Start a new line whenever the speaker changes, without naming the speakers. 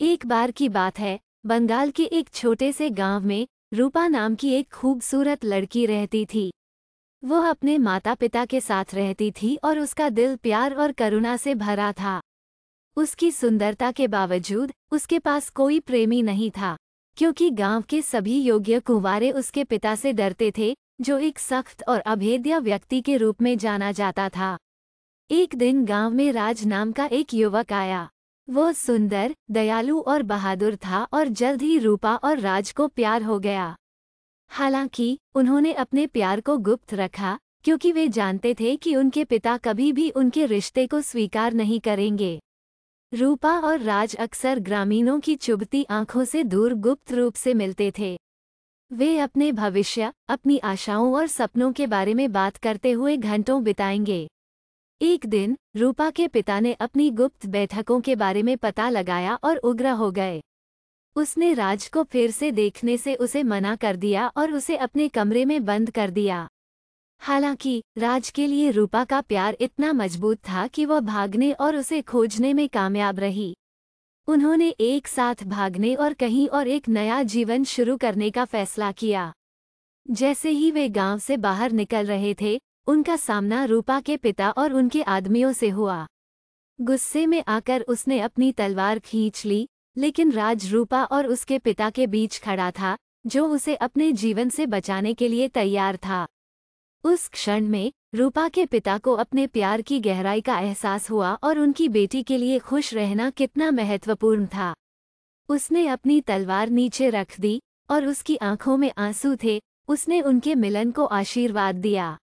एक बार की बात है, बंगाल के एक छोटे से गाँव में रूपा नाम की एक खूबसूरत लड़की रहती थी। वो अपने माता पिता के साथ रहती थी और उसका दिल प्यार और करुणा से भरा था। उसकी सुंदरता के बावजूद उसके पास कोई प्रेमी नहीं था, क्योंकि गाँव के सभी योग्य कुंवारे उसके पिता से डरते थे, जो एक सख्त और अभेद्य व्यक्ति के रूप में जाना जाता था। एक दिन गाँव में राज नाम का एक युवक आया। वो सुंदर, दयालु और बहादुर था और जल्द ही रूपा और राज को प्यार हो गया। हालाँकि, उन्होंने अपने प्यार को गुप्त रखा, क्योंकि वे जानते थे कि उनके पिता कभी भी उनके रिश्ते को स्वीकार नहीं करेंगे। रूपा और राज अक्सर ग्रामीणों की चुभती आँखों से दूर गुप्त रूप से मिलते थे। वे अपने भविष्य, अपनी आशाओं और सपनों के बारे में बात करते हुए घंटों बिताएँगे। एक दिन, रूपा के पिता ने अपनी गुप्त बैठकों के बारे में पता लगाया और उग्र हो गए। उसने राज को फिर से देखने से उसे मना कर दिया और उसे अपने कमरे में बंद कर दिया। हालाँकि, राज के लिए रूपा का प्यार इतना मज़बूत था कि वह भागने और उसे खोजने में कामयाब रही। उन्होंने एक साथ भागने और कहीं और एक नया जीवन शुरू करने का फैसला किया। जैसे ही वे गाँव से बाहर निकल रहे थे उनका सामना रूपा के पिता और उनके आदमियों से हुआ। गुस्से में आकर उसने अपनी तलवार खींच ली, लेकिन राज रूपा और उसके पिता के बीच खड़ा था, जो उसे अपने जीवन से बचाने के लिए तैयार था। उस क्षण में, रूपा के पिता को अपने प्यार की गहराई का एहसास हुआ और उनकी बेटी के लिए खुश रहना कितना महत्वपूर्ण था। उसने अपनी तलवार नीचे रख दी, और उसकी आँखों में आँसू थे, उसने उनके मिलन को आशीर्वाद दिया।